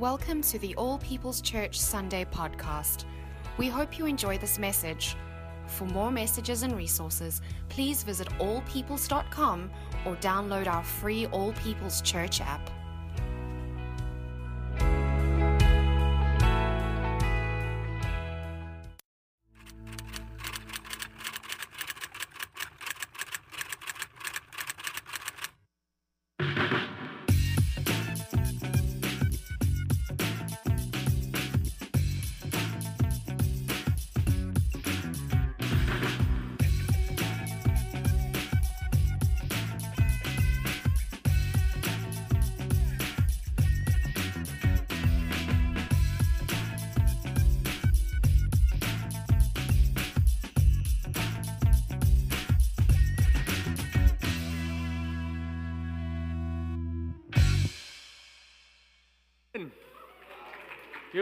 Welcome to the All People's Church Sunday podcast. We hope you enjoy this message. For more messages and resources, please visit allpeoples.com or download our free All People's Church app.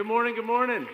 Morning, good morning.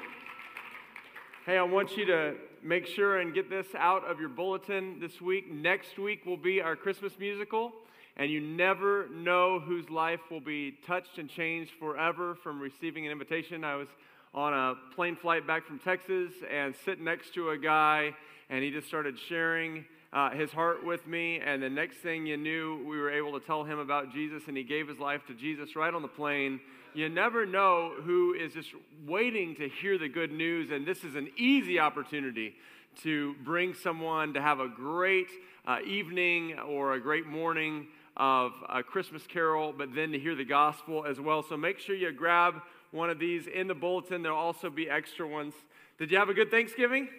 Hey, I want you to make sure and get this out of your bulletin this week. Next week will be our Christmas musical, and you never know whose life will be touched and changed forever from receiving an invitation. I was on a plane flight back from Texas and sitting next to a guy, and he just started sharing uh, his heart with me. And the next thing you knew, we were able to tell him about Jesus, and he gave his life to Jesus right on the plane you never know who is just waiting to hear the good news, and this is an easy opportunity to bring someone to have a great uh, evening or a great morning of a Christmas carol, but then to hear the gospel as well. So make sure you grab one of these in the bulletin. There'll also be extra ones. Did you have a good Thanksgiving?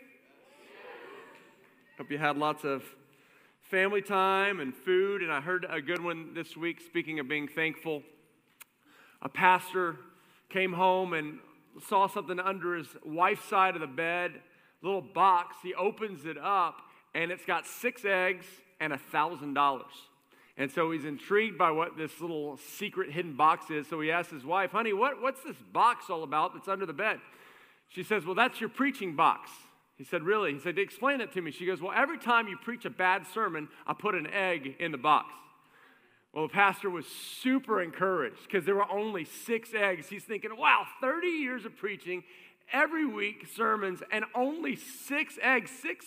Hope you had lots of family time and food, and I heard a good one this week, speaking of being thankful a pastor came home and saw something under his wife's side of the bed, little box. He opens it up, and it's got six eggs and a thousand dollars. And so he's intrigued by what this little secret hidden box is. So he asks his wife, Honey, what, what's this box all about that's under the bed? She says, Well, that's your preaching box. He said, Really? He said, Explain it to me. She goes, Well, every time you preach a bad sermon, I put an egg in the box. Well, the pastor was super encouraged because there were only six eggs. He's thinking, wow, 30 years of preaching, every week sermons, and only six eggs, six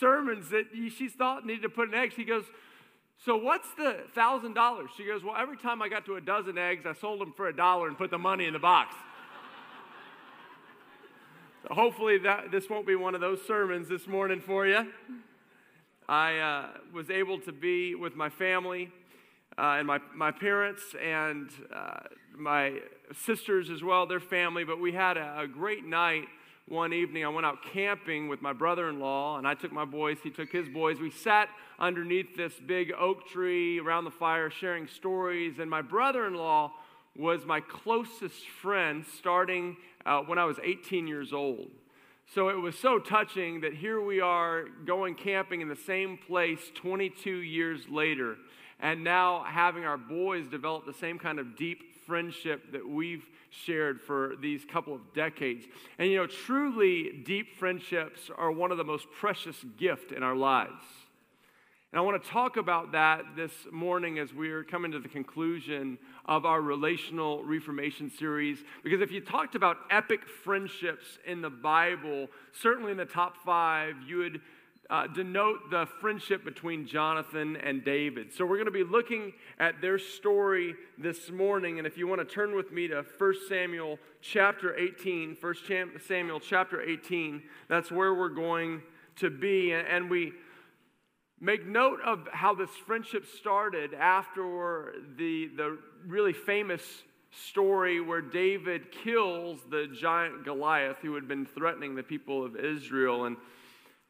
sermons that she thought needed to put an egg. He goes, so what's the thousand dollars? She goes, well, every time I got to a dozen eggs, I sold them for a dollar and put the money in the box. so hopefully that this won't be one of those sermons this morning for you. I uh, was able to be with my family uh, and my, my parents and uh, my sisters as well, their family. But we had a, a great night one evening. I went out camping with my brother in law, and I took my boys, he took his boys. We sat underneath this big oak tree around the fire sharing stories, and my brother in law was my closest friend starting uh, when I was 18 years old. So it was so touching that here we are going camping in the same place 22 years later and now having our boys develop the same kind of deep friendship that we've shared for these couple of decades. And you know, truly deep friendships are one of the most precious gifts in our lives. And I want to talk about that this morning as we're coming to the conclusion of our relational reformation series. Because if you talked about epic friendships in the Bible, certainly in the top five, you would uh, denote the friendship between Jonathan and David. So we're going to be looking at their story this morning. And if you want to turn with me to 1 Samuel chapter 18, 1 Samuel chapter 18, that's where we're going to be. And we make note of how this friendship started after the, the really famous story where David kills the giant Goliath who had been threatening the people of Israel. And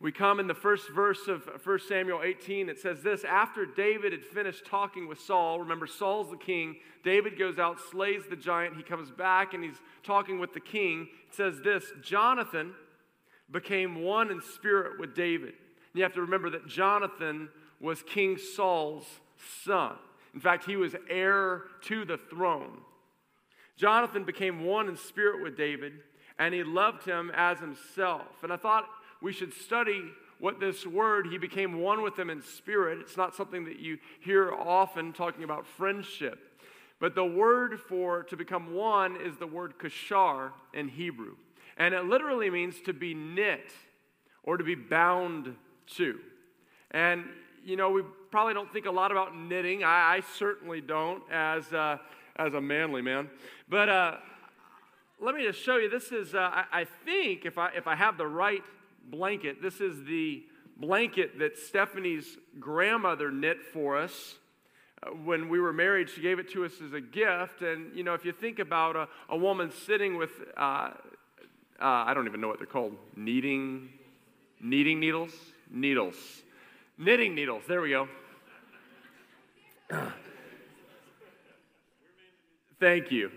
we come in the first verse of 1 Samuel 18. It says this After David had finished talking with Saul, remember, Saul's the king. David goes out, slays the giant. He comes back and he's talking with the king. It says this Jonathan became one in spirit with David. And you have to remember that Jonathan was King Saul's son. In fact, he was heir to the throne. Jonathan became one in spirit with David, and he loved him as himself. And I thought we should study what this word, he became one with them in spirit. It's not something that you hear often talking about friendship. But the word for to become one is the word kashar in Hebrew. And it literally means to be knit or to be bound to. And, you know, we probably don't think a lot about knitting. I, I certainly don't as, uh, as a manly man. But uh, let me just show you. This is, uh, I, I think, if I, if I have the right blanket, this is the blanket that Stephanie's grandmother knit for us. Uh, when we were married, she gave it to us as a gift. And, you know, if you think about a, a woman sitting with, uh, uh, I don't even know what they're called, kneading, kneading needles? Needles. Knitting needles, there we go. Thank you.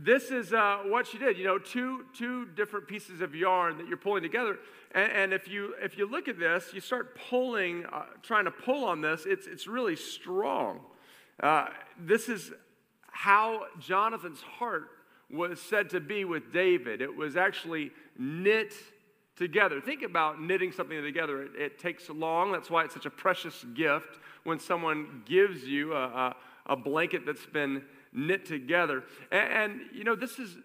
This is uh, what she did. You know, two, two different pieces of yarn that you're pulling together. And, and if, you, if you look at this, you start pulling, uh, trying to pull on this, it's, it's really strong. Uh, this is how Jonathan's heart was said to be with David. It was actually knit together. Think about knitting something together. It, it, takes long. That's why it's such a precious gift when someone gives you a, a, a blanket that's been knit together. And, and, you know, this is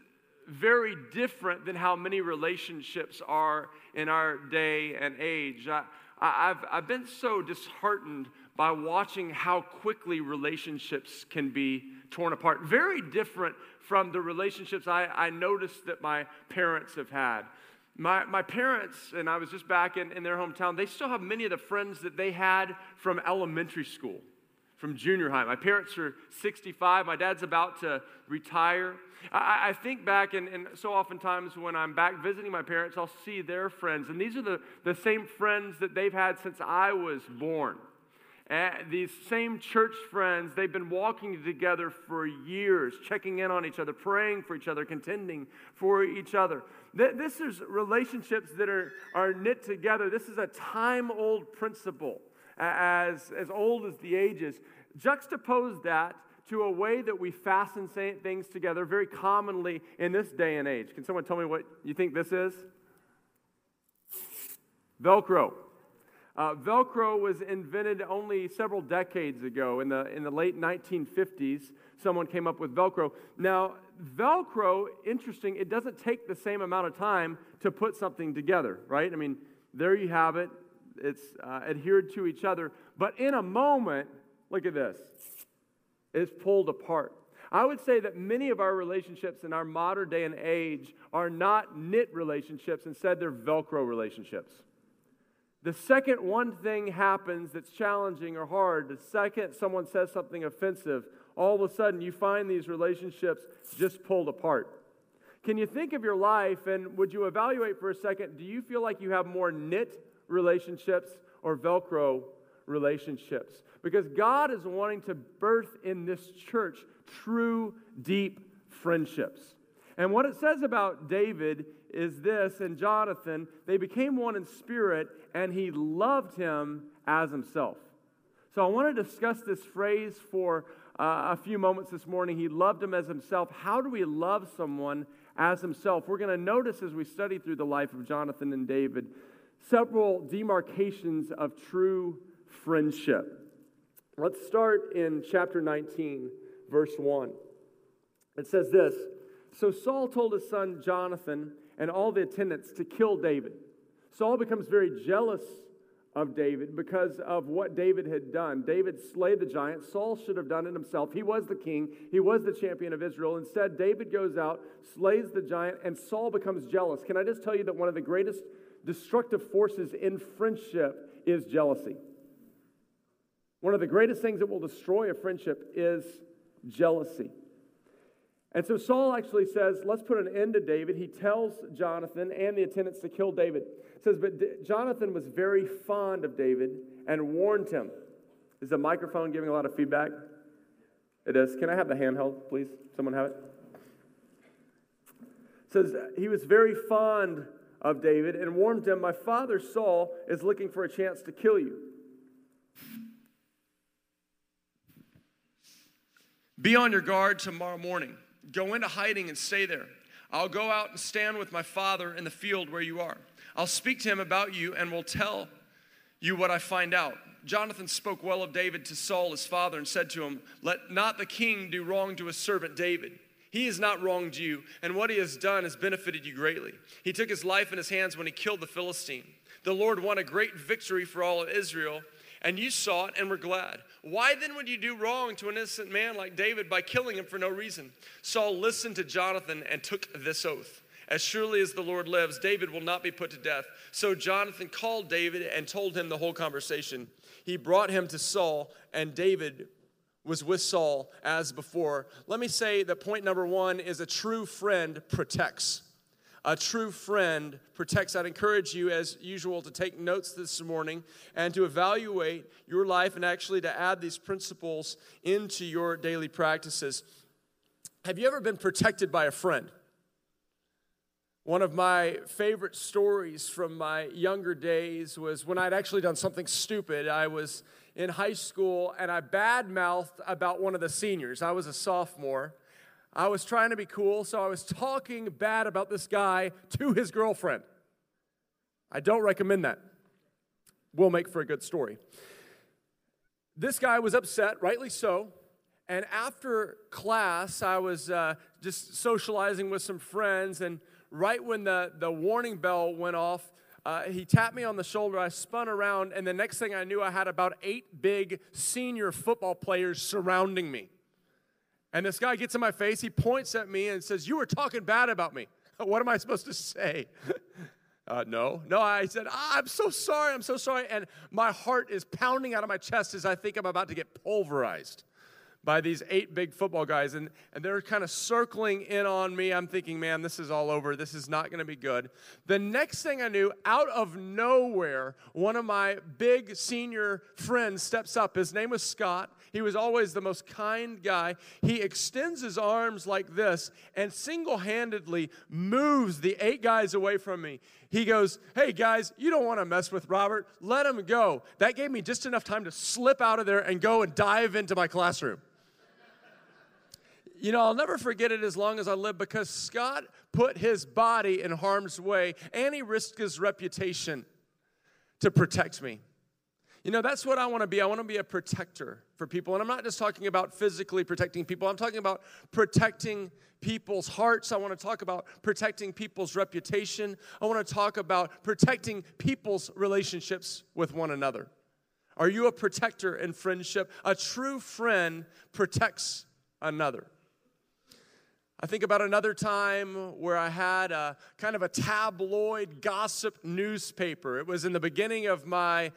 very different than how many relationships are in our day and age. I, I've, I've been so disheartened by watching how quickly relationships can be torn apart. Very different from the relationships I, I noticed that my parents have had. My, my parents, and I was just back in, in their hometown, they still have many of the friends that they had from elementary school from junior high. My parents are 65. My dad's about to retire. I, I think back, and, and, so oftentimes when I'm back visiting my parents, I'll see their friends. And these are the, the same friends that they've had since I was born. And these same church friends, they've been walking together for years, checking in on each other, praying for each other, contending for each other. This is relationships that are, are knit together. This is a time old principle as, as old as the ages. Juxtapose that to a way that we fasten things together very commonly in this day and age. Can someone tell me what you think this is? Velcro. Uh, Velcro was invented only several decades ago. In the, in the late 1950s, someone came up with Velcro. Now, Velcro, interesting, it doesn't take the same amount of time to put something together, right? I mean, there you have it it's uh, adhered to each other. But in a moment, look at this, it's pulled apart. I would say that many of our relationships in our modern day and age are not knit relationships, instead, they're Velcro relationships. The second one thing happens that's challenging or hard, the second someone says something offensive, all of a sudden you find these relationships just pulled apart. Can you think of your life and would you evaluate for a second? Do you feel like you have more knit relationships or Velcro relationships. Because God is wanting to birth in this church true, deep friendships. And what it says about David is this and Jonathan, they became one in spirit, and he loved him as himself. So I want to discuss this phrase for uh, a few moments this morning. He loved him as himself. How do we love someone as himself? We're going to notice as we study through the life of Jonathan and David several demarcations of true friendship. Let's start in chapter 19, verse 1. It says this So Saul told his son Jonathan and all the attendants to kill David. Saul becomes very jealous of David because of what David had done. David slayed the giant. Saul should have done it himself. He was the king, he was the champion of Israel. Instead, David goes out, slays the giant, and Saul becomes jealous. Can I just tell you that one of the greatest destructive forces in friendship is jealousy. One of the greatest things that will destroy a friendship is jealousy. And so Saul actually says, Let's put an end to David. He tells Jonathan and the attendants to kill David. It says, But D- Jonathan was very fond of David and warned him. Is the microphone giving a lot of feedback? It is. Can I have the handheld, please? Someone have it? it says, He was very fond of David and warned him, My father Saul is looking for a chance to kill you. Be on your guard tomorrow morning. Go into hiding and stay there. I'll go out and stand with my father in the field where you are. I'll speak to him about you and will tell you what I find out. Jonathan spoke well of David to Saul his father and said to him, Let not the king do wrong to his servant David. He has not wronged you, and what he has done has benefited you greatly. He took his life in his hands when he killed the Philistine. The Lord won a great victory for all of Israel, and you saw it and were glad. Why then would you do wrong to an innocent man like David by killing him for no reason? Saul listened to Jonathan and took this oath. As surely as the Lord lives, David will not be put to death. So Jonathan called David and told him the whole conversation. He brought him to Saul, and David was with Saul as before. Let me say that point number one is a true friend protects. A true friend protects. I'd encourage you, as usual, to take notes this morning and to evaluate your life and actually to add these principles into your daily practices. Have you ever been protected by a friend? One of my favorite stories from my younger days was when I'd actually done something stupid. I was in high school and I badmouthed about one of the seniors. I was a sophomore. I was trying to be cool, so I was talking bad about this guy to his girlfriend. I don't recommend that. Will make for a good story. This guy was upset, rightly so. And after class, I was uh, just socializing with some friends, and right when the, the warning bell went off, uh, he tapped me on the shoulder. I spun around, and the next thing I knew, I had about eight big senior football players surrounding me. And this guy gets in my face, he points at me and says, You were talking bad about me. what am I supposed to say? Uh, no, no, I said, ah, I'm so sorry, I'm so sorry. And my heart is pounding out of my chest as I think I'm about to get pulverized by these eight big football guys, and, and they're kind of circling in on me. I'm thinking, man, this is all over. This is not going to be good. The next thing I knew, out of nowhere, one of my big senior friends steps up. His name was Scott. He was always the most kind guy. He extends his arms like this and single handedly moves the eight guys away from me. He goes, Hey guys, you don't want to mess with Robert. Let him go. That gave me just enough time to slip out of there and go and dive into my classroom. You know, I'll never forget it as long as I live because Scott put his body in harm's way and he risked his reputation to protect me. You know, that's what I want to be. I want to be a protector for people. And I'm not just talking about physically protecting people, I'm talking about protecting people's hearts. I want to talk about protecting people's reputation. I want to talk about protecting people's relationships with one another. Are you a protector in friendship? A true friend protects another. I think about another time where I had a kind of a tabloid gossip newspaper. It was in the beginning of my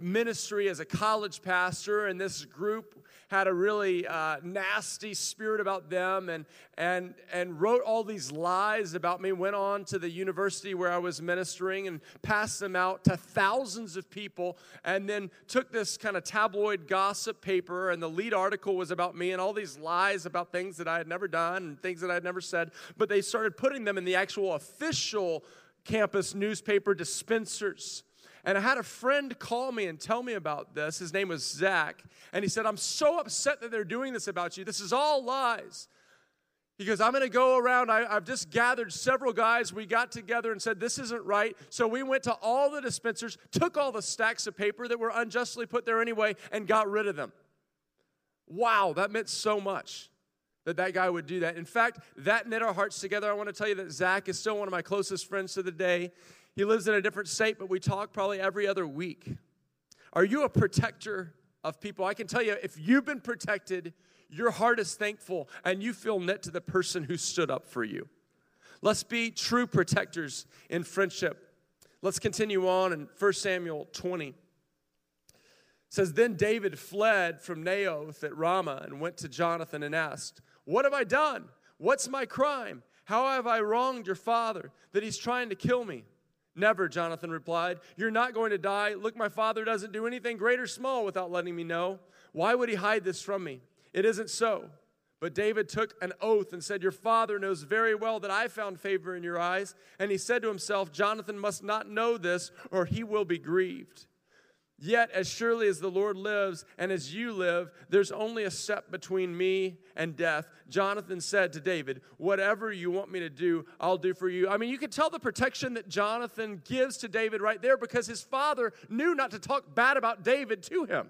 ministry as a college pastor, and this group had a really uh, nasty spirit about them and, and, and wrote all these lies about me. Went on to the university where I was ministering and passed them out to thousands of people, and then took this kind of tabloid gossip paper, and the lead article was about me and all these lies about things that I had never done and things that I had never said. But they started putting them in the actual official campus newspaper dispensers. And I had a friend call me and tell me about this. His name was Zach. And he said, I'm so upset that they're doing this about you. This is all lies. He goes, I'm going to go around. I, have just gathered several guys. We got together and said, This isn't right. So we went to all the dispensers, took all the stacks of paper that were unjustly put there anyway, and got rid of them. Wow, that meant so much that that guy would do that. In fact, that knit our hearts together. I want to tell you that Zach is still one of my closest friends to the day. He lives in a different state, but we talk probably every other week. Are you a protector of people? I can tell you, if you've been protected, your heart is thankful and you feel knit to the person who stood up for you. Let's be true protectors in friendship. Let's continue on in 1 Samuel 20. It says, Then David fled from Naioth at Ramah and went to Jonathan and asked, What have I done? What's my crime? How have I wronged your father that he's trying to kill me? Never, Jonathan replied. You're not going to die. Look, my father doesn't do anything great or small without letting me know. Why would he hide this from me? It isn't so. But David took an oath and said, Your father knows very well that I found favor in your eyes. And he said to himself, Jonathan must not know this, or he will be grieved. Yet, as surely as the Lord lives and as you live, there's only a step between me and death. Jonathan said to David, Whatever you want me to do, I'll do for you. I mean, you can tell the protection that Jonathan gives to David right there because his father knew not to talk bad about David to him.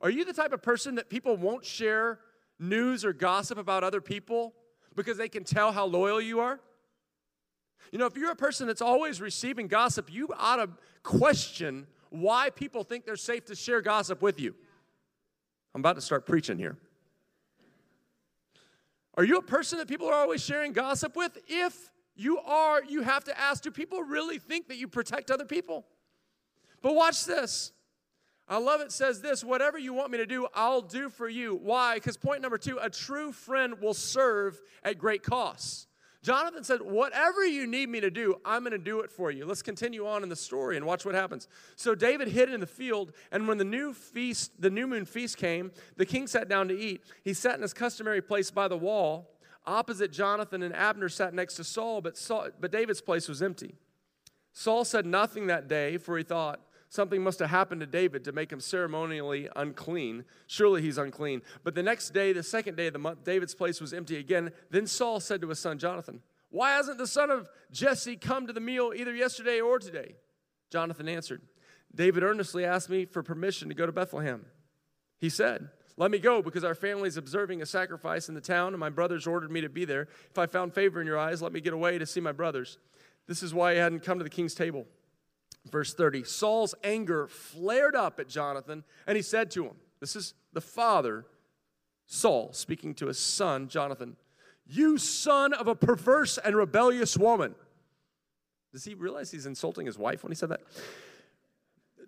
Are you the type of person that people won't share news or gossip about other people because they can tell how loyal you are? You know, if you're a person that's always receiving gossip, you ought to question why people think they're safe to share gossip with you. I'm about to start preaching here. Are you a person that people are always sharing gossip with? If you are, you have to ask do people really think that you protect other people? But watch this. I love it says this whatever you want me to do, I'll do for you. Why? Because point number two, a true friend will serve at great costs. Jonathan said, Whatever you need me to do, I'm going to do it for you. Let's continue on in the story and watch what happens. So David hid in the field, and when the new feast, the new moon feast came, the king sat down to eat. He sat in his customary place by the wall. Opposite Jonathan and Abner sat next to Saul, but, Saul, but David's place was empty. Saul said nothing that day, for he thought, Something must have happened to David to make him ceremonially unclean. Surely he's unclean. But the next day, the second day of the month, David's place was empty again. Then Saul said to his son Jonathan, Why hasn't the son of Jesse come to the meal either yesterday or today? Jonathan answered, David earnestly asked me for permission to go to Bethlehem. He said, Let me go because our family is observing a sacrifice in the town, and my brothers ordered me to be there. If I found favor in your eyes, let me get away to see my brothers. This is why he hadn't come to the king's table. Verse 30 Saul's anger flared up at Jonathan, and he said to him, This is the father, Saul, speaking to his son, Jonathan, You son of a perverse and rebellious woman. Does he realize he's insulting his wife when he said that?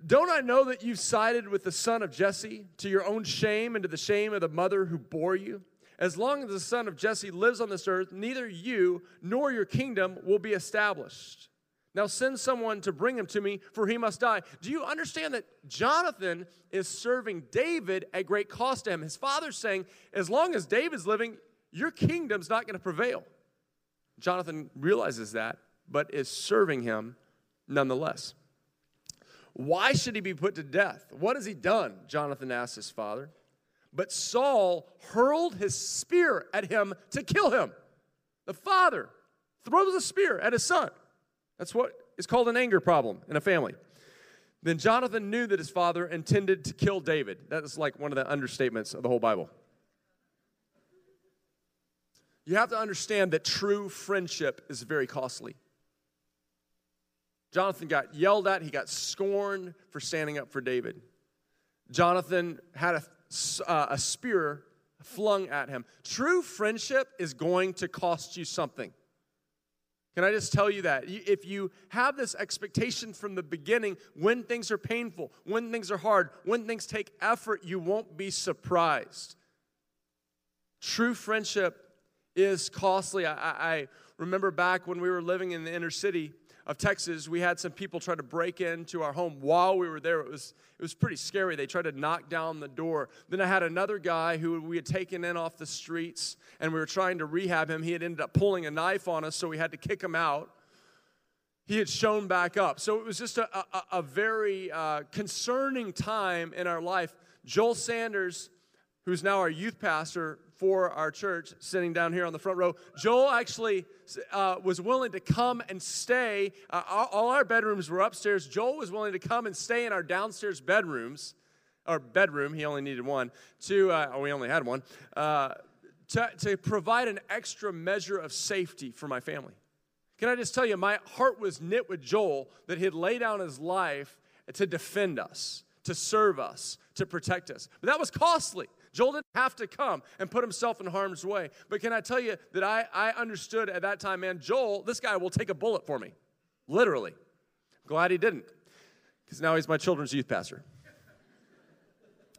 Don't I know that you've sided with the son of Jesse to your own shame and to the shame of the mother who bore you? As long as the son of Jesse lives on this earth, neither you nor your kingdom will be established. Now send someone to bring him to me, for he must die. Do you understand that Jonathan is serving David at great cost to him? His father's saying, as long as David's living, your kingdom's not going to prevail. Jonathan realizes that, but is serving him nonetheless. Why should he be put to death? What has he done? Jonathan asked his father. But Saul hurled his spear at him to kill him. The father throws a spear at his son. That's what is called an anger problem in a family. Then Jonathan knew that his father intended to kill David. That is like one of the understatements of the whole Bible. You have to understand that true friendship is very costly. Jonathan got yelled at, he got scorned for standing up for David. Jonathan had a, uh, a spear flung at him. True friendship is going to cost you something. Can I just tell you that? If you have this expectation from the beginning, when things are painful, when things are hard, when things take effort, you won't be surprised. True friendship is costly. I, I remember back when we were living in the inner city, of Texas, we had some people try to break into our home while we were there. It was, it was pretty scary. They tried to knock down the door. Then I had another guy who we had taken in off the streets and we were trying to rehab him. He had ended up pulling a knife on us, so we had to kick him out. He had shown back up. So it was just a, a, a very uh, concerning time in our life. Joel Sanders, who's now our youth pastor, for our church, sitting down here on the front row. Joel actually uh, was willing to come and stay. Uh, all our bedrooms were upstairs. Joel was willing to come and stay in our downstairs bedrooms, or bedroom, he only needed one, to, uh, oh, we only had one, uh, to, to provide an extra measure of safety for my family. Can I just tell you, my heart was knit with Joel that he'd lay down his life to defend us, to serve us, to protect us. But that was costly. Joel didn't have to come and put himself in harm's way. But can I tell you that I, I understood at that time, man, Joel, this guy will take a bullet for me. Literally. Glad he didn't, because now he's my children's youth pastor.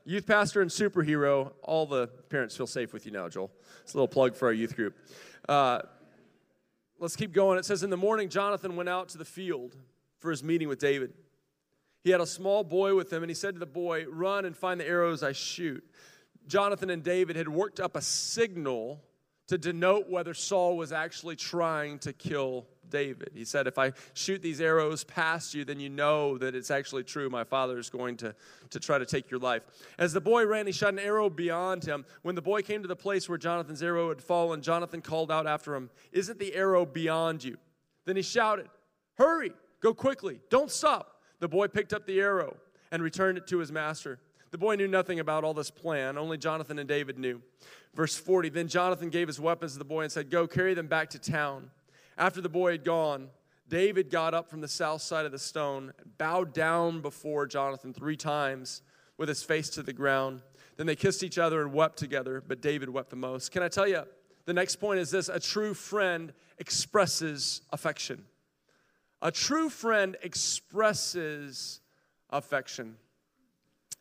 youth pastor and superhero, all the parents feel safe with you now, Joel. It's a little plug for our youth group. Uh, let's keep going. It says, In the morning, Jonathan went out to the field for his meeting with David. He had a small boy with him, and he said to the boy, Run and find the arrows I shoot. Jonathan and David had worked up a signal to denote whether Saul was actually trying to kill David. He said, If I shoot these arrows past you, then you know that it's actually true. My father is going to, to try to take your life. As the boy ran, he shot an arrow beyond him. When the boy came to the place where Jonathan's arrow had fallen, Jonathan called out after him, Isn't the arrow beyond you? Then he shouted, Hurry, go quickly, don't stop. The boy picked up the arrow and returned it to his master. The boy knew nothing about all this plan, only Jonathan and David knew. Verse 40 Then Jonathan gave his weapons to the boy and said, Go carry them back to town. After the boy had gone, David got up from the south side of the stone, bowed down before Jonathan three times with his face to the ground. Then they kissed each other and wept together, but David wept the most. Can I tell you, the next point is this a true friend expresses affection. A true friend expresses affection.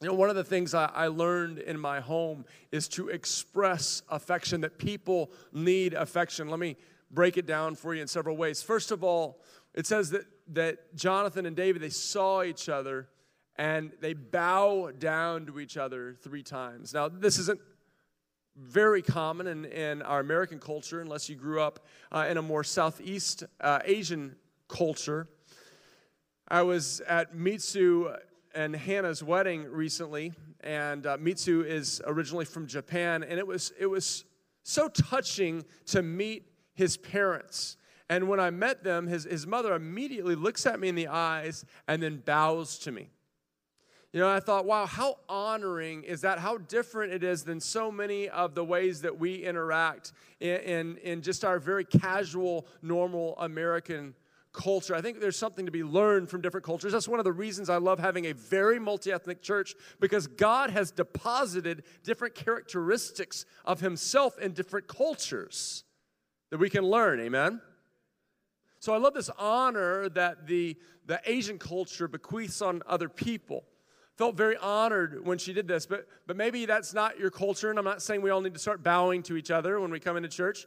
You know, one of the things I, I, learned in my home is to express affection, that people need affection. Let me break it down for you in several ways. First of all, it says that, that Jonathan and David, they saw each other and they bow down to each other three times. Now, this isn't very common in, in our American culture unless you grew up uh, in a more Southeast uh, Asian culture. I was at Mitsu and Hannah's wedding recently, and uh, Mitsu is originally from Japan, and it was it was so touching to meet his parents. And when I met them, his, his mother immediately looks at me in the eyes and then bows to me. You know, I thought, wow, how honoring is that? How different it is than so many of the ways that we interact in, in, in just our very casual, normal American culture. I think there's something to be learned from different cultures. That's one of the reasons I love having a very multi ethnic church because God has deposited different characteristics of Himself in different cultures that we can learn. Amen? So I love this honor that the, the Asian culture bequeaths on other people. Felt very honored when she did this, but, but maybe that's not your culture, and I'm not saying we all need to start bowing to each other when we come into church.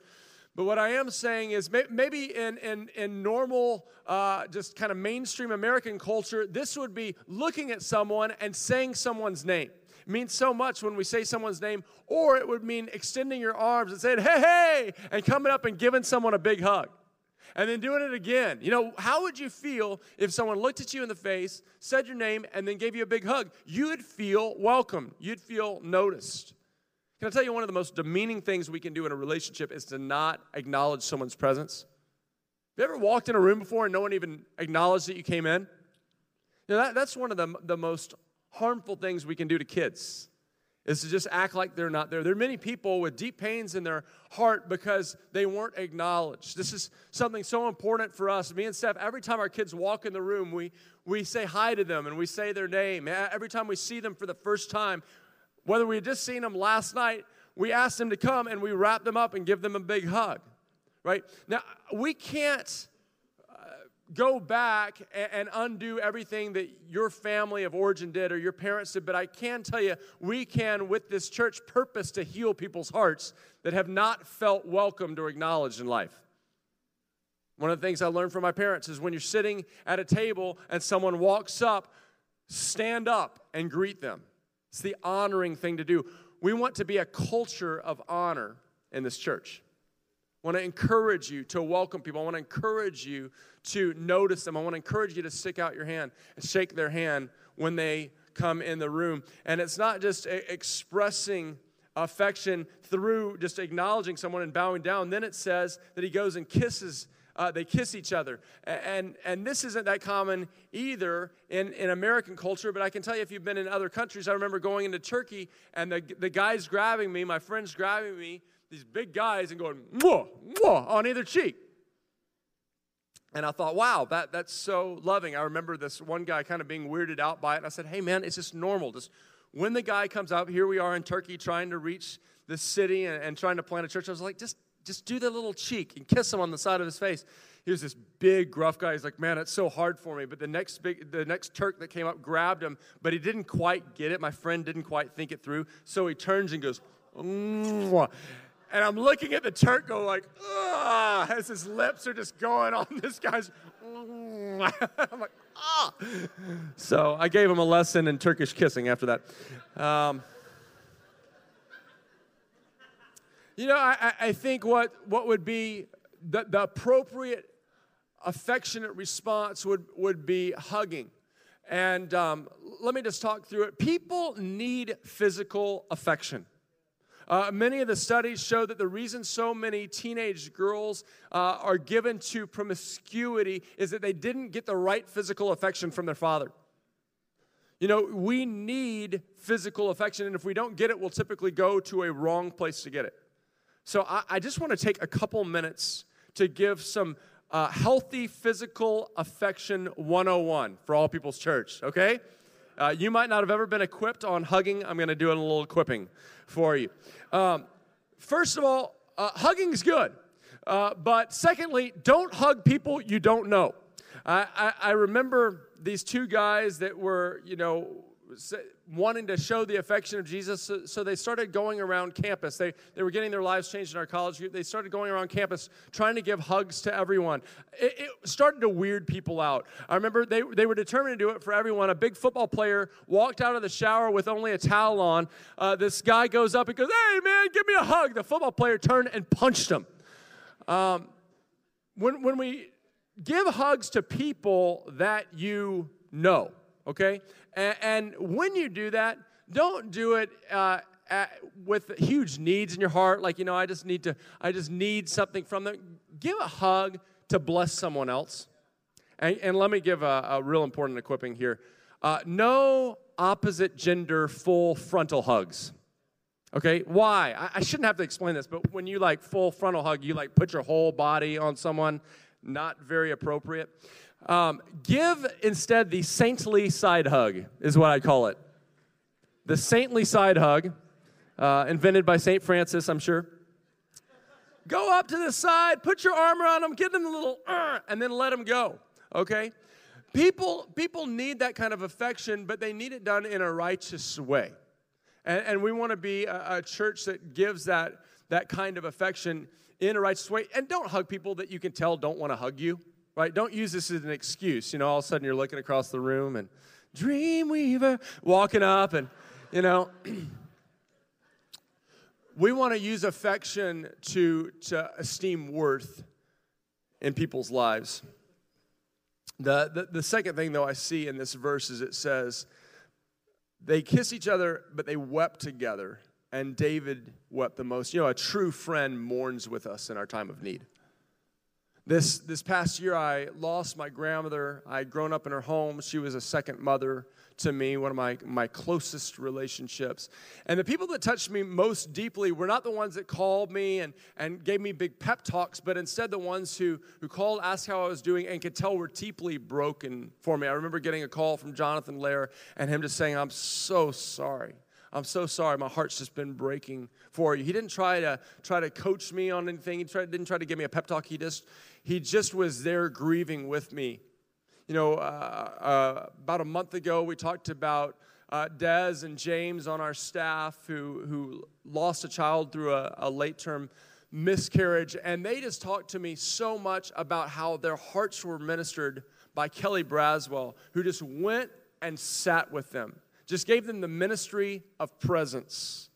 But what I am saying is maybe in, in, in normal, uh, just kind of mainstream American culture, this would be looking at someone and saying someone's name. It means so much when we say someone's name, or it would mean extending your arms and saying, hey, hey, and coming up and giving someone a big hug. And then doing it again. You know, how would you feel if someone looked at you in the face, said your name, and then gave you a big hug? You'd feel welcome. You'd feel noticed. Can I tell you one of the most demeaning things we can do in a relationship is to not acknowledge someone's presence? Have you ever walked in a room before and no one even acknowledged that you came in? You know, that, that's one of the, the most harmful things we can do to kids is to just act like they're not there. There are many people with deep pains in their heart because they weren't acknowledged. This is something so important for us. Me and Steph, every time our kids walk in the room, we, we say hi to them and we say their name. Every time we see them for the first time, whether we had just seen them last night, we asked them to come and we wrap them up and give them a big hug, right? Now, we can't uh, go back and undo everything that your family of origin did or your parents did, but I can tell you, we can, with this church, purpose to heal people's hearts that have not felt welcomed or acknowledged in life. One of the things I learned from my parents is when you're sitting at a table and someone walks up, stand up and greet them. It's the honoring thing to do. We want to be a culture of honor in this church. I want to encourage you to welcome people. I want to encourage you to notice them. I want to encourage you to stick out your hand and shake their hand when they come in the room. And it's not just expressing affection through just acknowledging someone and bowing down. Then it says that he goes and kisses uh, they kiss each other. And, and this isn't that common either in, in American culture, but I can tell you if you've been in other countries, I remember going into Turkey and the, the guys grabbing me, my friends grabbing me, these big guys, and going, mwah, mwah, on either cheek. And I thought, wow, that, that's so loving. I remember this one guy kind of being weirded out by it. And I said, hey, man, it's just normal. Just when the guy comes out, here we are in Turkey trying to reach the city and, and trying to plant a church. I was like, just just do the little cheek and kiss him on the side of his face. He was this big, gruff guy. He's like, man, it's so hard for me. But the next big, the next Turk that came up grabbed him, but he didn't quite get it. My friend didn't quite think it through. So he turns and goes, Mwah. and I'm looking at the Turk go like, ah, as his lips are just going on this guy's. I'm like, ah. So I gave him a lesson in Turkish kissing after that. Um, you know, I, I think what, what would be the, the appropriate affectionate response would, would be hugging. And um, let me just talk through it. People need physical affection. Uh, many of the studies show that the reason so many teenage girls uh, are given to promiscuity is that they didn't get the right physical affection from their father. You know, we need physical affection, and if we don't get it, we'll typically go to a wrong place to get it. So I, I just want to take a couple minutes to give some uh, healthy physical affection 101 for all people's church, okay? Uh, you might not have ever been equipped on hugging. I'm going to do a little equipping for you. Um, first of all, uh, hugging is good. Uh, but secondly, don't hug people you don't know. I, I, I remember these two guys that were, you know, wanting to show the affection of Jesus, so, so, they started going around campus. They, they were getting their lives changed in our college group. They started going around campus trying to give hugs to everyone. It, it started to weird people out. I remember they, they were determined to do it for everyone. A big football player walked out of the shower with only a towel on. Uh, this guy goes up and goes, Hey, man, give me a hug. The football player turned and punched him. Um, when, when we give hugs to people that you know, okay? And, when you do that, don't do it uh, at, with huge needs in your heart, like, you know, I just need to, I just need something from them. Give a hug to bless someone else. And, and let me give a, a, real important equipping here. Uh, no opposite gender full frontal hugs. Okay, why? I, I shouldn't have to explain this, but when you like full frontal hug, you like put your whole body on someone, not very appropriate. Um, give instead the saintly side hug, is what I call it. The saintly side hug, uh, invented by St. Francis, I'm sure. Go up to the side, put your arm around them, give them a little, uh, and then let them go, okay? People, people need that kind of affection, but they need it done in a righteous way. And, and we want to be a, a church that gives that, that kind of affection in a righteous way. And don't hug people that you can tell don't want to hug you right? Don't use this as an excuse. You know, all of a sudden you're looking across the room and Dreamweaver walking up, and you know. we want to use affection to, to esteem worth in people's lives. The, the, the second thing, though, I see in this verse is it says, they kiss each other, but they wept together. And David wept the most. You know, a true friend mourns with us in our time of need. This, this past year, I lost my grandmother. I had grown up in her home. She was a second mother to me, one of my, my closest relationships. And the people that touched me most deeply were not the ones that called me and, and gave me big pep talks, but instead the ones who, who called, asked how I was doing, and could tell were deeply broken for me. I remember getting a call from Jonathan Lair and him just saying, I'm so sorry. I'm so sorry. My heart's just been breaking for you. He didn't try to try to coach me on anything. He tried, didn't try to give me a pep talk. He just he just was there grieving with me. You know, uh, uh, about a month ago, we talked about uh, and James on our staff who, who lost a child through a, a late term miscarriage. And they just talked to me so much about how their hearts were ministered by Kelly Braswell, who just went and sat with them, just gave them the ministry of presence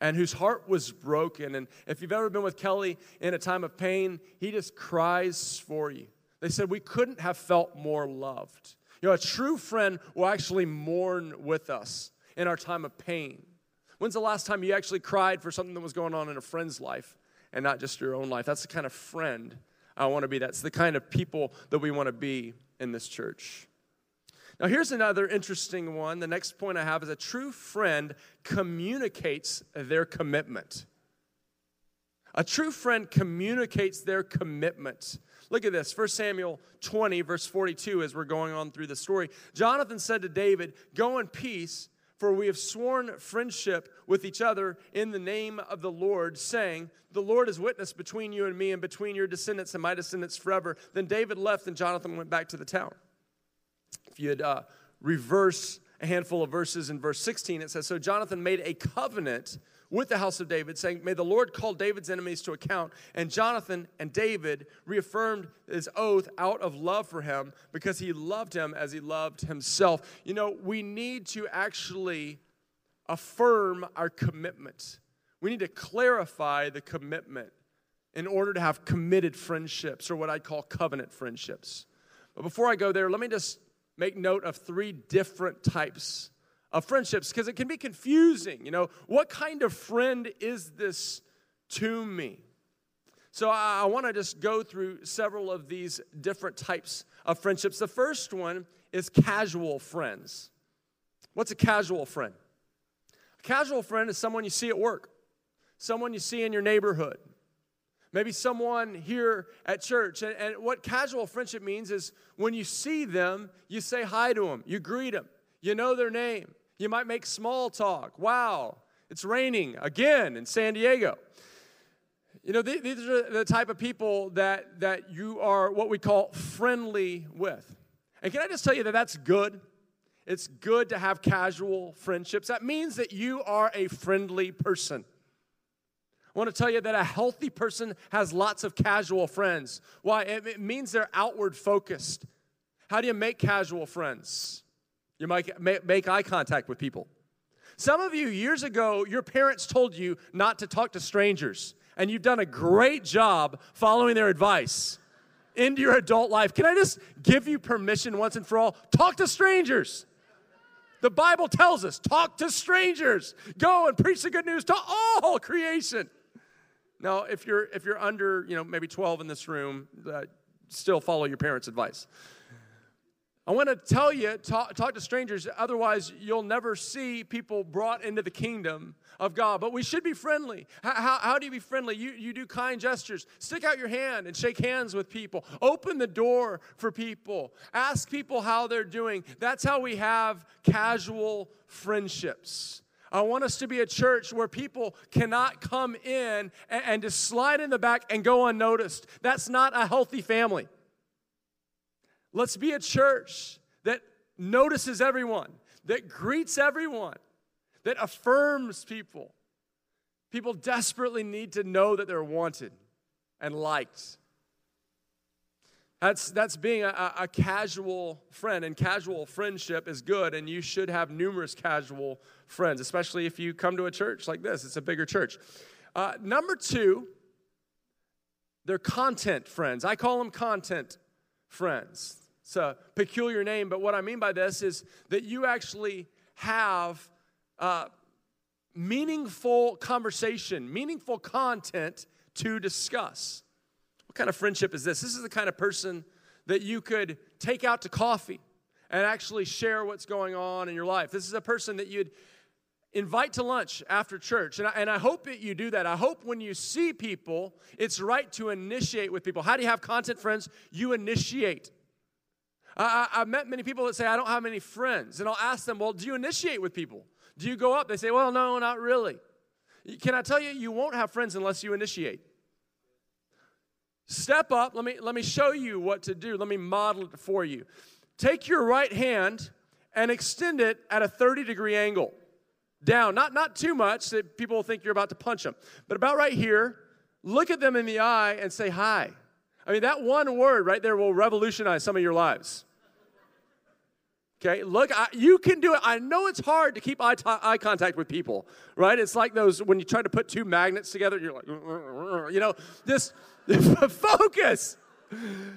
and whose heart was broken. And if you've ever been with Kelly in a time of pain, he just cries for you. They said, We couldn't have felt more loved. You know, a true friend will actually mourn with us in our time of pain. When's the last time you actually cried for something that was going on in a friend's life and not just your own life? That's the kind of friend I want to be. That's the kind of people that we want to be in this church. Now, here's another interesting one. The next point I have is a true friend communicates their commitment. A true friend communicates their commitment. Look at this, 1 Samuel 20, verse 42, as we're going on through the story. Jonathan said to David, Go in peace, for we have sworn friendship with each other in the name of the Lord, saying, The Lord is witness between you and me, and between your descendants and my descendants forever. Then David left, and Jonathan went back to the town. If you had uh, reverse a handful of verses in verse 16, it says, So Jonathan made a covenant with the house of David, saying, May the Lord call David's enemies to account. And Jonathan and David reaffirmed his oath out of love for him because he loved him as he loved himself. You know, we need to actually affirm our commitment. We need to clarify the commitment in order to have committed friendships or what I'd call covenant friendships. But before I go there, let me just make note of three different types of friendships because it can be confusing. You know, what kind of friend is this to me? So I, I want to just go through several of these different types of friendships. The first one is casual friends. What's a casual friend? A casual friend is someone you see at work, someone you see in your neighborhood, maybe someone here at church. And, and, what casual friendship means is when you see them, you say hi to them, you greet them, you know their name, you might make small talk. Wow, it's raining again in San Diego. You know, these are the type of people that, that you are what we call friendly with. And can I just tell you that that's good? It's good to have casual friendships. That means that you are a friendly person. I want to tell you that a healthy person has lots of casual friends. Why? It means they're outward focused. How do you make casual friends? You might make eye contact with people. Some of you, years ago, your parents told you not to talk to strangers, and you've done a great job following their advice into your adult life. Can I just give you permission once and for all? Talk to strangers. The Bible tells us talk to strangers, go and preach the good news to all creation. Now, if you're if you're under, you know, maybe 12 in this room, uh, still follow your parents' advice. I want to tell you, talk, talk to strangers, otherwise, you'll never see people brought into the kingdom of God. But we should be friendly. How, how, how, do you be friendly? You, you do kind gestures. Stick out your hand and shake hands with people. Open the door for people. Ask people how they're doing. That's how we have casual friendships. I want us to be a church where people cannot come in and, and just slide in the back and go unnoticed. That's not a healthy family. Let's be a church that notices everyone, that greets everyone, that affirms people. People desperately need to know that they're wanted and liked. That's, that's being a, a, casual friend, and casual friendship is good, and you should have numerous casual friends, especially if you come to a church like this. It's a bigger church. Uh, number two, they're content friends. I call them content friends. It's a peculiar name, but what I mean by this is that you actually have uh, meaningful conversation, meaningful content to discuss. What kind of friendship is this? This is the kind of person that you could take out to coffee and actually share what's going on in your life. This is a person that you'd invite to lunch after church. And I, and I hope that you do that. I hope when you see people, it's right to initiate with people. How do you have content friends? You initiate. I, I, have met many people that say, I don't have many friends. And I'll ask them, Well, do you initiate with people? Do you go up? They say, Well, no, not really. Can I tell you, you won't have friends unless you initiate. Step up. Let me, let me show you what to do. Let me model it for you. Take your right hand and extend it at a 30 degree angle down. Not, not too much that people think you're about to punch them, but about right here. Look at them in the eye and say hi. I mean, that one word right there will revolutionize some of your lives. Okay, look, I, you can do it. I know it's hard to keep eye, t- eye contact with people, right? It's like those when you try to put two magnets together, you're like, you know, this focus.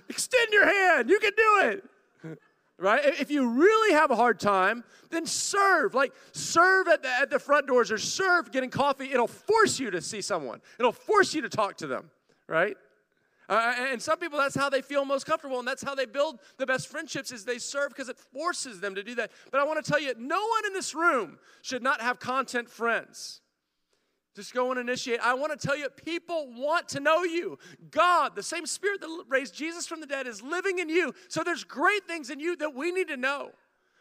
Extend your hand. You can do it. Right? If you really have a hard time, then serve. Like, serve at the, at the front doors or serve getting coffee. It'll force you to see someone, it'll force you to talk to them, right? Uh, and some people, that's how they feel most comfortable, and that's how they build the best friendships is they serve because it forces them to do that. But I want to tell you, no one in this room should not have content friends. Just go and initiate. I want to tell you, people want to know you. God, the same spirit that raised Jesus from the dead, is living in you. So there's great things in you that we need to know.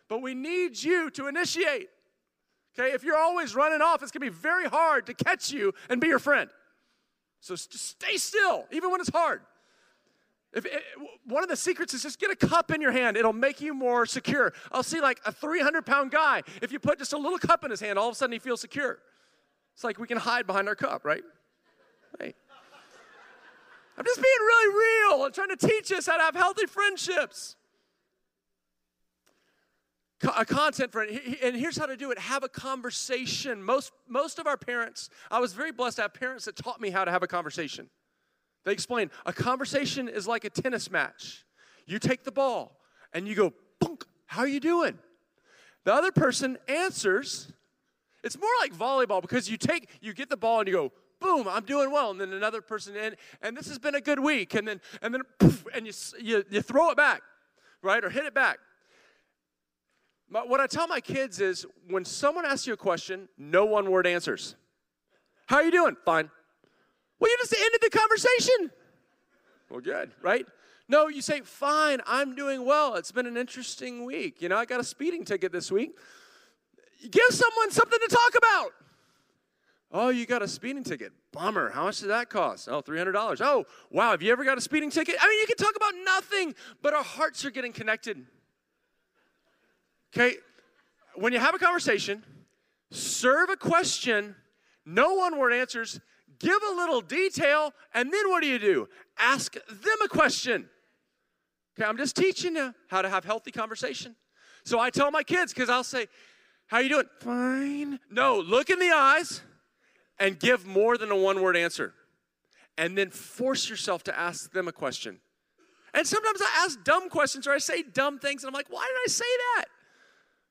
But we need you to initiate. Okay, if you're always running off, it's going to be very hard to catch you and be your friend. So stay still, even when it's hard. If eh, it, one of the secrets is just get a cup in your hand, it'll make you more secure. I'll see like a 300 pound guy. If you put just a little cup in his hand, all of a sudden he feels secure. It's like we can hide behind our cup, right? Hey. I'm just being really real and trying to teach us how to have healthy friendships. A content friend, and here's how to do it have a conversation. Most, most of our parents, I was very blessed to have parents that taught me how to have a conversation. They explain a conversation is like a tennis match. You take the ball and you go, how are you doing? The other person answers. It's more like volleyball because you take, you get the ball and you go, boom, I'm doing well. And then another person, and, and this has been a good week. And then, and then, poof, and you, you, you throw it back, right? Or hit it back. But what I tell my kids is when someone asks you a question, no one word answers. How are you doing? Fine. Well, you just ended the conversation. Well, good, right? No, you say, fine, I'm doing well. It's been an interesting week. You know, I got a speeding ticket this week. Give someone something to talk about. Oh, you got a speeding ticket. Bummer. How much did that cost? Oh, $300. Oh, wow. Have you ever got a speeding ticket? I mean, you can talk about nothing, but our hearts are getting connected. Okay? When you have a conversation, serve a question, no one word answers, give a little detail, and then what do you do? Ask them a question. Okay, I'm just teaching you how to have healthy conversation. So I tell my kids, because I'll say, How are you doing? Fine. No, look in the eyes and give more than a one word answer. And then force yourself to ask them a question. And sometimes I ask dumb questions or I say dumb things, and I'm like, why did I say that?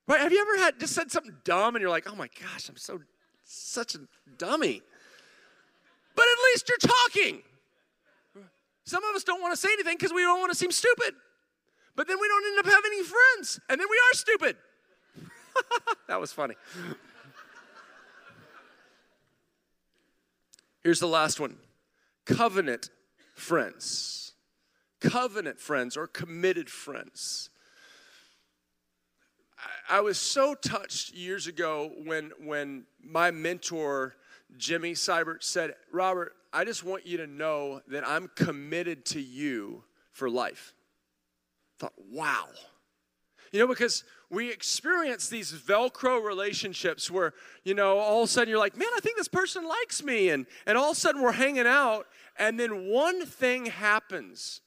Right? Have you ever had just said something dumb and you're like, oh my gosh, I'm so such a dummy. But at least you're talking. Some of us don't want to say anything because we don't want to seem stupid. But then we don't end up having any friends, and then we are stupid. that was funny. Here's the last one covenant friends. Covenant friends or committed friends. I, was so touched years ago when, when my mentor, Jimmy Seibert, said, Robert, I just want you to know that I'm committed to you for life. I thought, wow. You know, because we experience these Velcro relationships where, you know, all of a sudden you're like, man, I think this person likes me. And, and all of a sudden we're hanging out, and then one thing happens,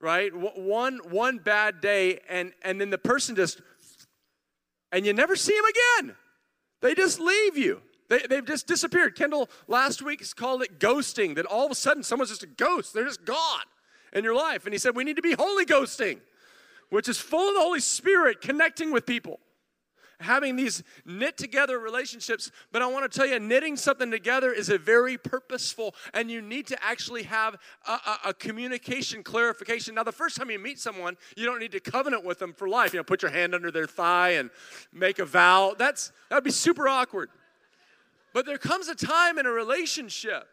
right? One, one bad day, and, and then the person just, and you never see them again. They just leave you. They, they've just disappeared. Kendall last week called it ghosting, that all of a sudden someone's just a ghost. They're just gone in your life. And he said, we need to be holy ghosting which is full of the Holy Spirit, connecting with people, having these knit together relationships. But I want to tell you, knitting something together is a very purposeful, and you need to actually have a, a, a communication clarification. Now, the first time you meet someone, you don't need to covenant with them for life. You know, put your hand under their thigh and make a vow. That's that would be super awkward. But there comes a time in a relationship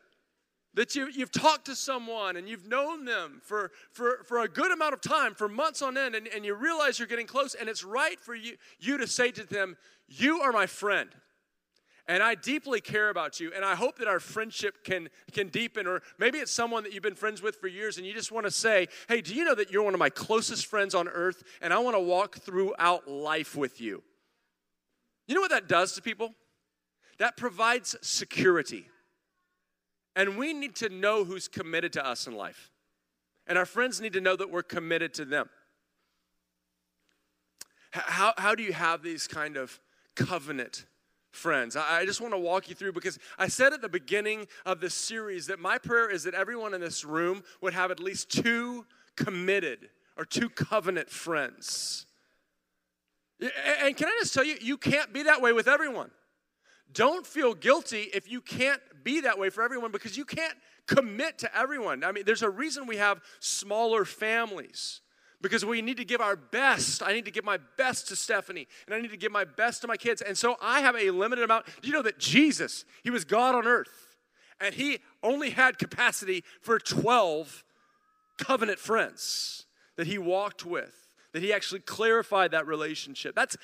that you, you've talked to someone and you've known them for, for, for a good amount of time, for months on end, and, and you realize you're getting close, and it's right for you, you to say to them, You are my friend. And I deeply care about you, and I hope that our friendship can, can deepen. Or maybe it's someone that you've been friends with for years, and you just want to say, Hey, do you know that you're one of my closest friends on earth, and I want to walk throughout life with you? You know what that does to people? That provides security. And we need to know who's committed to us in life. And our friends need to know that we're committed to them. How, how do you have these kind of covenant friends? I, I just want to walk you through because I said at the beginning of this series that my prayer is that everyone in this room would have at least two committed or two covenant friends. And can I just tell you, you can't be that way with everyone. Don't feel guilty if you can't be that way for everyone because you can't commit to everyone. I mean, there's a reason we have smaller families because we need to give our best. I need to give my best to Stephanie, and I need to give my best to my kids. And so I have a limited amount. Do you know that Jesus, he was God on earth, and he only had capacity for 12 covenant friends that he walked with, that he actually clarified that relationship. That's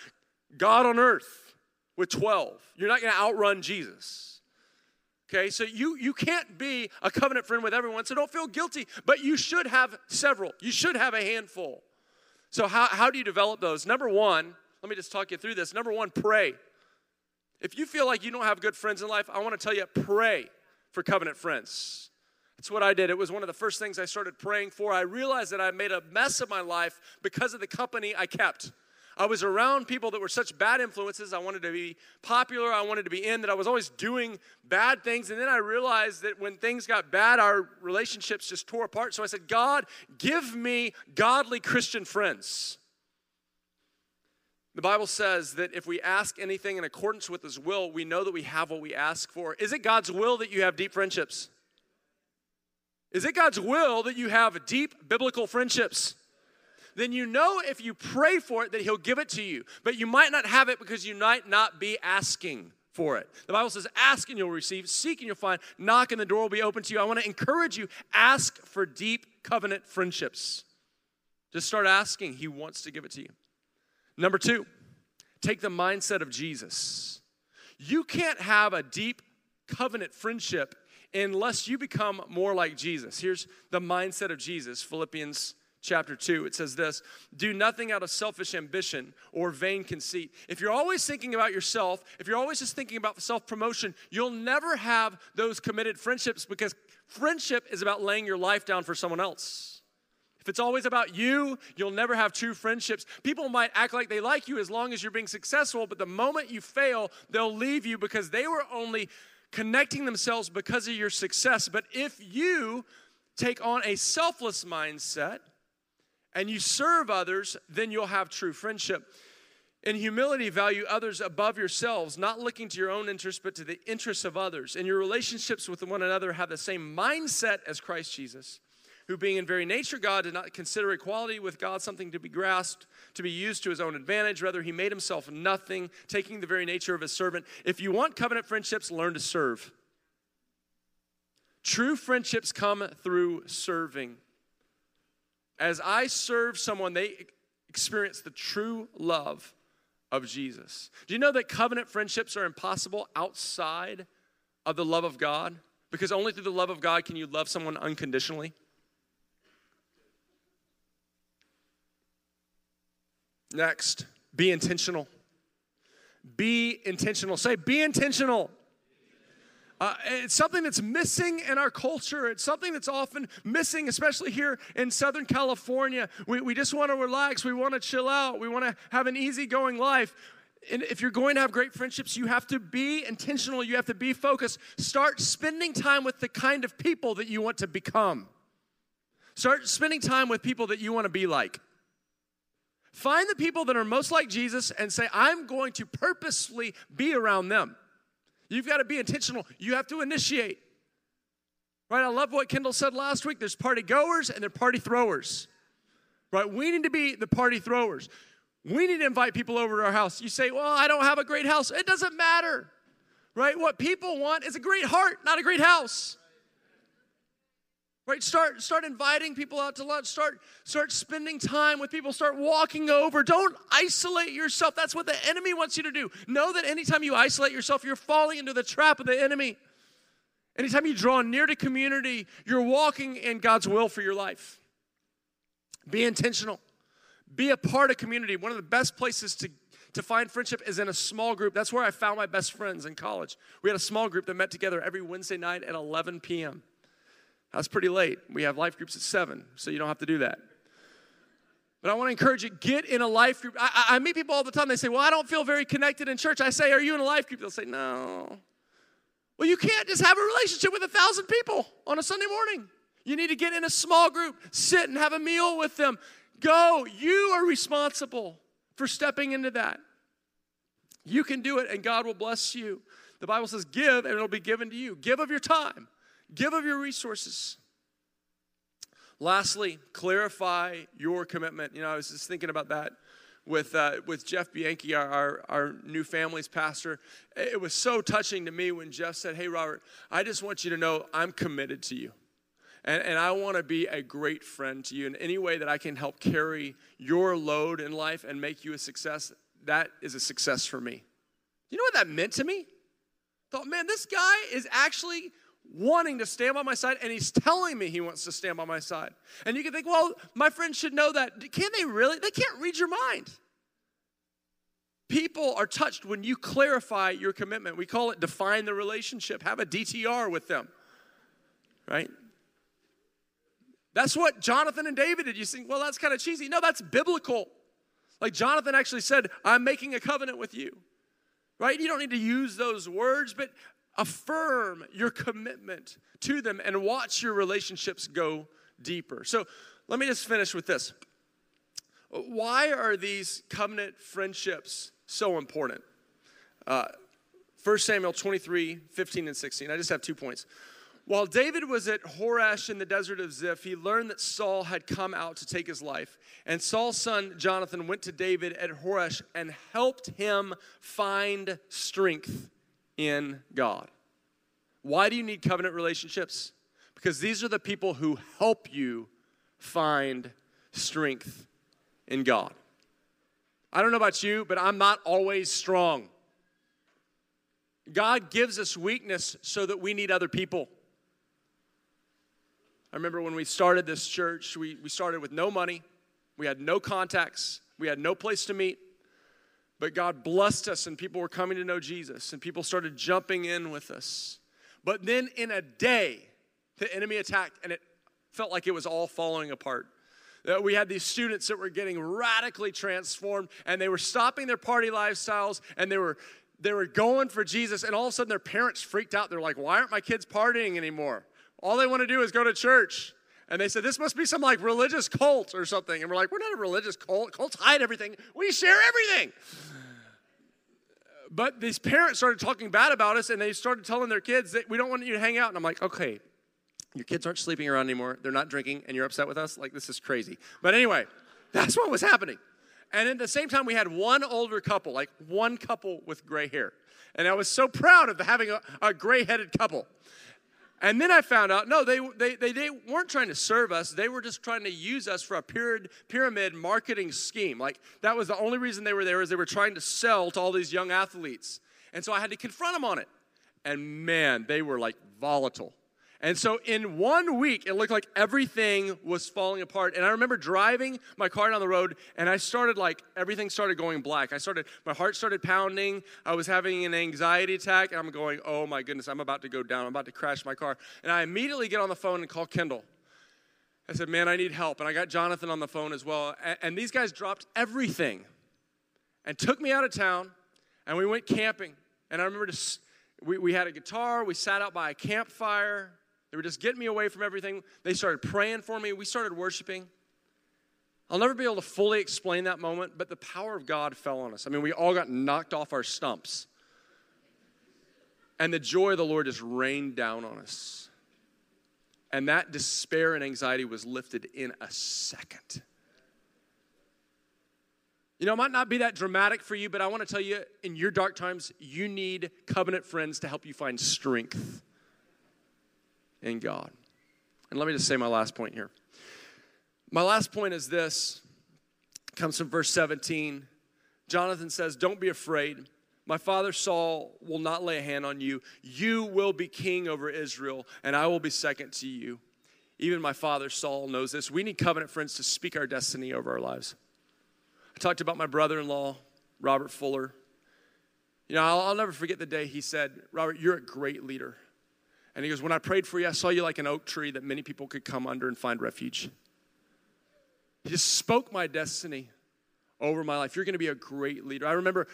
God on earth with 12. You're not going to outrun Jesus. Okay, so you, you can't be a covenant friend with everyone, so don't feel guilty, but you should have several. You should have a handful. So, how, how do you develop those? Number one, let me just talk you through this. Number one, pray. If you feel like you don't have good friends in life, I want to tell you pray for covenant friends. That's what I did. It was one of the first things I started praying for. I realized that I made a mess of my life because of the company I kept. I was around people that were such bad influences. I wanted to be popular. I wanted to be in that I was always doing bad things. And then I realized that when things got bad, our relationships just tore apart. So I said, God, give me godly Christian friends. The Bible says that if we ask anything in accordance with His will, we know that we have what we ask for. Is it God's will that you have deep friendships? Is it God's will that you have deep biblical friendships? Then you know if you pray for it that He'll give it to you. But you might not have it because you might not be asking for it. The Bible says, Ask and you'll receive, seek and you'll find, knock and the door will be open to you. I want to encourage you ask for deep covenant friendships. Just start asking, He wants to give it to you. Number two, take the mindset of Jesus. You can't have a deep covenant friendship unless you become more like Jesus. Here's the mindset of Jesus Philippians chapter 2. It says this Do nothing out of selfish ambition or vain conceit. If you're always thinking about yourself, if you're always just thinking about self promotion, you'll never have those committed friendships because friendship is about laying your life down for someone else. If it's always about you, you'll never have true friendships. People might act like they like you as long as you're being successful, but the moment you fail, they'll leave you because they were only connecting themselves because of your success. But if you take on a selfless mindset and you serve others, then you'll have true friendship. In humility, value others above yourselves, not looking to your own interests, but to the interests of others. And your relationships with one another have the same mindset as Christ Jesus who being in very nature God did not consider equality with God something to be grasped, to be used to his own advantage. Rather, he made himself nothing, taking the very nature of a servant. If you want covenant friendships, learn to serve. True friendships come through serving. As I serve someone, they experience the true love of Jesus. Do you know that covenant friendships are impossible outside of the love of God? Because only through the love of God can you love someone unconditionally. Next, be intentional. Be intentional. Say, be intentional. Uh, it's something that's missing in our culture. It's something that's often missing, especially here in Southern California. We, we just want to relax. We want to chill out. We want to have an easygoing life. And if you're going to have great friendships, you have to be intentional. You have to be focused. Start spending time with the kind of people that you want to become. Start spending time with people that you want to be like. Find the people that are most like Jesus and say, I'm going to purposely be around them. You've got to be intentional. You have to initiate. Right? I love what Kendall said last week. There's party goers and there are party throwers. Right? We need to be the party throwers. We need to invite people over to our house. You say, Well, I don't have a great house. It doesn't matter. Right? What people want is a great heart, not a great house. Right? Start start inviting people out to lunch. Start start spending time with people. Start walking over. Don't isolate yourself. That's what the enemy wants you to do. Know that anytime you isolate yourself, you're falling into the trap of the enemy. Anytime you draw near to community, you're walking in God's will for your life. Be intentional. Be a part of community. One of the best places to to find friendship is in a small group. That's where I found my best friends in college. We had a small group that met together every Wednesday night at 11 p.m. That's pretty late. We have life groups at 7, so you don't have to do that. But I want to encourage you get in a life group. I, I, meet people all the time. They say, Well, I don't feel very connected in church. I say, Are you in a life group? They'll say, No. Well, you can't just have a relationship with a thousand people on a Sunday morning. You need to get in a small group, sit and have a meal with them. Go. You are responsible for stepping into that. You can do it, and God will bless you. The Bible says, Give, and it'll be given to you. Give of your time. Give of your resources. Lastly, clarify your commitment. You know, I was just thinking about that with, uh, with Jeff Bianchi, our, our, our, new family's pastor. It was so touching to me when Jeff said, Hey, Robert, I just want you to know I'm committed to you. And, and I want to be a great friend to you in any way that I can help carry your load in life and make you a success. That is a success for me. You know what that meant to me? Thought, man, this guy is actually wanting to stand by my side and he's telling me he wants to stand by my side. And you can think, well, my friends should know that. Can they really? They can't read your mind. People are touched when you clarify your commitment. We call it define the relationship, have a DTR with them, right? That's what Jonathan and David did. You think, well, that's kind of cheesy. No, that's biblical. Like Jonathan actually said, I'm making a covenant with you. Right? You don't need to use those words, but affirm your commitment to them and watch your relationships go deeper. So let me just finish with this. Why are these covenant friendships so important? Uh, 1 Samuel 23, 15, and 16. I just have two points. While David was at Horesh in the desert of Ziph, he learned that Saul had come out to take his life. And Saul's son Jonathan went to David at Horesh and helped him find strength in God. Why do you need covenant relationships? Because these are the people who help you find strength in God. I don't know about you, but I'm not always strong. God gives us weakness so that we need other people. I remember when we started this church, we, we started with no money, we had no contacts, we had no place to meet. But God blessed us, and people were coming to know Jesus, and people started jumping in with us. But then in a day, the enemy attacked, and it felt like it was all falling apart. We had these students that were getting radically transformed, and they were stopping their party lifestyles, and they were they were going for Jesus, and all of a sudden their parents freaked out. They're like, "Why aren't my kids partying anymore?" All they want to do is go to church. And they said, This must be some like religious cult or something. And we're like, We're not a religious cult. Cults hide everything, we share everything. But these parents started talking bad about us and they started telling their kids that we don't want you to hang out. And I'm like, Okay, your kids aren't sleeping around anymore. They're not drinking, and you're upset with us? Like, this is crazy. But anyway, that's what was happening. And at the same time, we had one older couple, like one couple with gray hair. And I was so proud of having a, a gray headed couple. And then I found out, no, they, they, they, they, weren't trying to serve us. They were just trying to use us for a pyramid, pyramid marketing scheme. Like, that was the only reason they were there is they were trying to sell to all these young athletes. And so I had to confront them on it. And man, they were like volatile. And so in one week, it looked like everything was falling apart. And I remember driving my car down the road, and I started like, everything started going black. I started, my heart started pounding. I was having an anxiety attack, and I'm going, oh my goodness, I'm about to go down. I'm about to crash my car. And I immediately get on the phone and call Kendall. I said, man, I need help. And I got Jonathan on the phone as well. And, and these guys dropped everything and took me out of town, and we went camping. And I remember just, we, we had a guitar, we sat out by a campfire. They were just getting me away from everything. They started praying for me. We started worshiping. I'll never be able to fully explain that moment, but the power of God fell on us. I mean, we all got knocked off our stumps. And the joy of the Lord just rained down on us. And that despair and anxiety was lifted in a second. You know, it might not be that dramatic for you, but I want to tell you in your dark times, you need covenant friends to help you find strength in God. And let me just say my last point here. My last point is this comes from verse 17. Jonathan says, Don't be afraid. My father Saul will not lay a hand on you. You will be king over Israel, and I will be second to you. Even my father Saul knows this. We need covenant friends to speak our destiny over our lives. I talked about my brother in law, Robert Fuller. You know, I'll, I'll, never forget the day he said, Robert, you're a great leader. And he goes, When I prayed for you, I saw you like an oak tree that many people could come under and find refuge. He just spoke my destiny over my life. You're going to be a great leader. I remember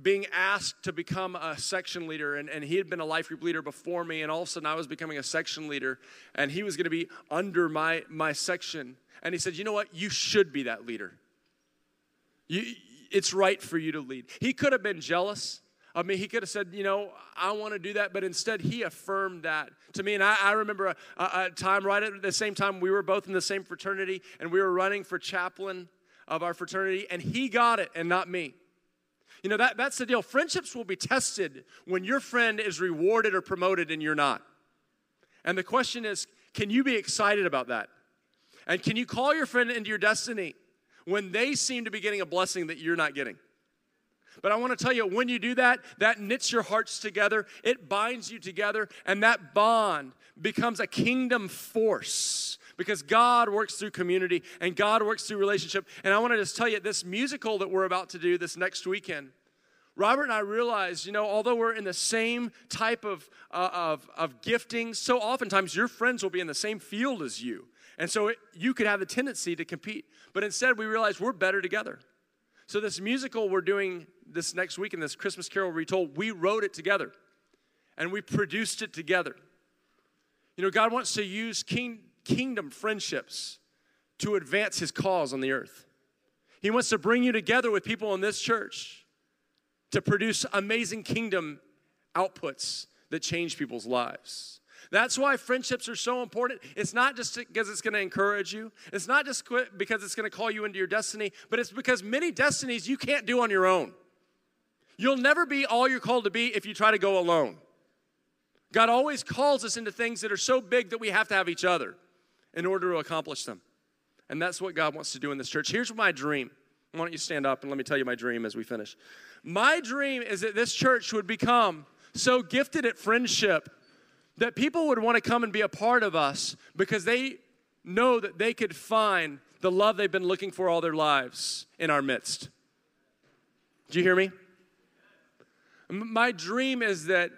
being asked to become a section leader, and, and he had been a life group leader before me, and all of a sudden I was becoming a section leader, and he was going to be under my, my section. And he said, You know what? You should be that leader. You, it's right for you to lead. He could have been jealous. I mean, he could have said, you know, I want to do that, but instead he affirmed that to me. And I, I remember a, a, time right at the same time we were both in the same fraternity and we were running for chaplain of our fraternity, and he got it and not me. You know, that, that's the deal. Friendships will be tested when your friend is rewarded or promoted and you're not. And the question is can you be excited about that? And can you call your friend into your destiny when they seem to be getting a blessing that you're not getting? But I want to tell you, when you do that, that knits your hearts together, it binds you together, and that bond becomes a kingdom force because God works through community and God works through relationship. And I want to just tell you, this musical that we're about to do this next weekend, Robert and I realized, you know, although we're in the same type of, uh, of, of gifting, so oftentimes your friends will be in the same field as you. And so it, you could have the tendency to compete. But instead, we realized we're better together. So, this musical we're doing this next week in this Christmas Carol Retold, we wrote it together and we produced it together. You know, God wants to use king, kingdom friendships to advance his cause on the earth. He wants to bring you together with people in this church to produce amazing kingdom outputs that change people's lives. That's why friendships are so important. It's not just because it's going to encourage you, it's not just because it's going to call you into your destiny, but it's because many destinies you can't do on your own. You'll never be all you're called to be if you try to go alone. God always calls us into things that are so big that we have to have each other in order to accomplish them. And that's what God wants to do in this church. Here's my dream. Why don't you stand up and let me tell you my dream as we finish? My dream is that this church would become so gifted at friendship that people would want to come and be a part of us because they know that they could find the love they've been looking for all their lives in our midst. Do you hear me? My dream is that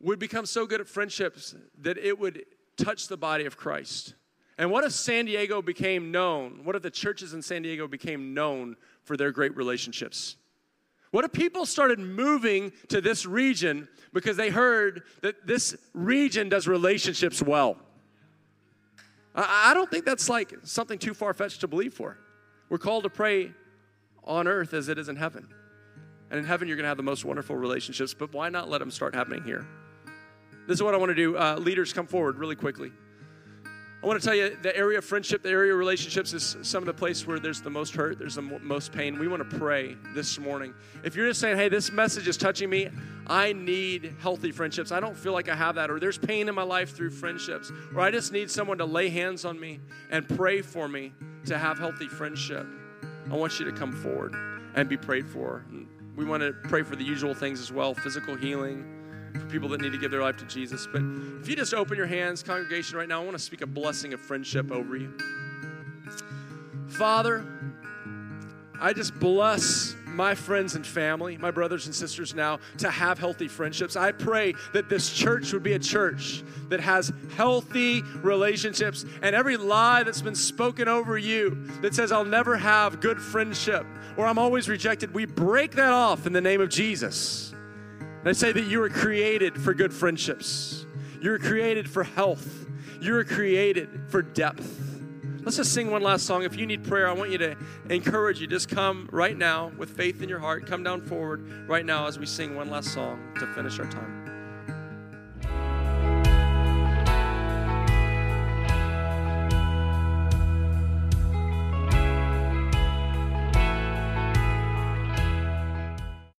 we'd become so good at friendships that it would touch the body of Christ. And what if San Diego became known? What if the churches in San Diego became known for their great relationships? What if people started moving to this region because they heard that this region does relationships well? I don't think that's like something too far fetched to believe for. We're called to pray on earth as it is in heaven. And in heaven, you're going to have the most wonderful relationships, but why not let them start happening here? This is what I want to do. Uh, leaders, come forward really quickly. I want to tell you the area of friendship, the area of relationships is some of the place where there's the most hurt, there's the most pain. We want to pray this morning. If you're just saying, hey, this message is touching me, I need healthy friendships. I don't feel like I have that, or there's pain in my life through friendships, or I just need someone to lay hands on me and pray for me to have healthy friendship. I want you to come forward and be prayed for. We want to pray for the usual things as well physical healing for people that need to give their life to Jesus. But if you just open your hands, congregation, right now, I want to speak a blessing of friendship over you. Father, I just bless my friends and family, my brothers and sisters now, to have healthy friendships. I pray that this church would be a church that has healthy relationships and every lie that's been spoken over you that says, I'll never have good friendship or I'm always rejected, we break that off in the name of Jesus. And I say that you were created for good friendships. You were created for health. You were created for depth. Let's just sing one last song. If you need prayer, I want you to encourage you. Just come right now with faith in your heart. Come down forward right now as we sing one last song to finish our time.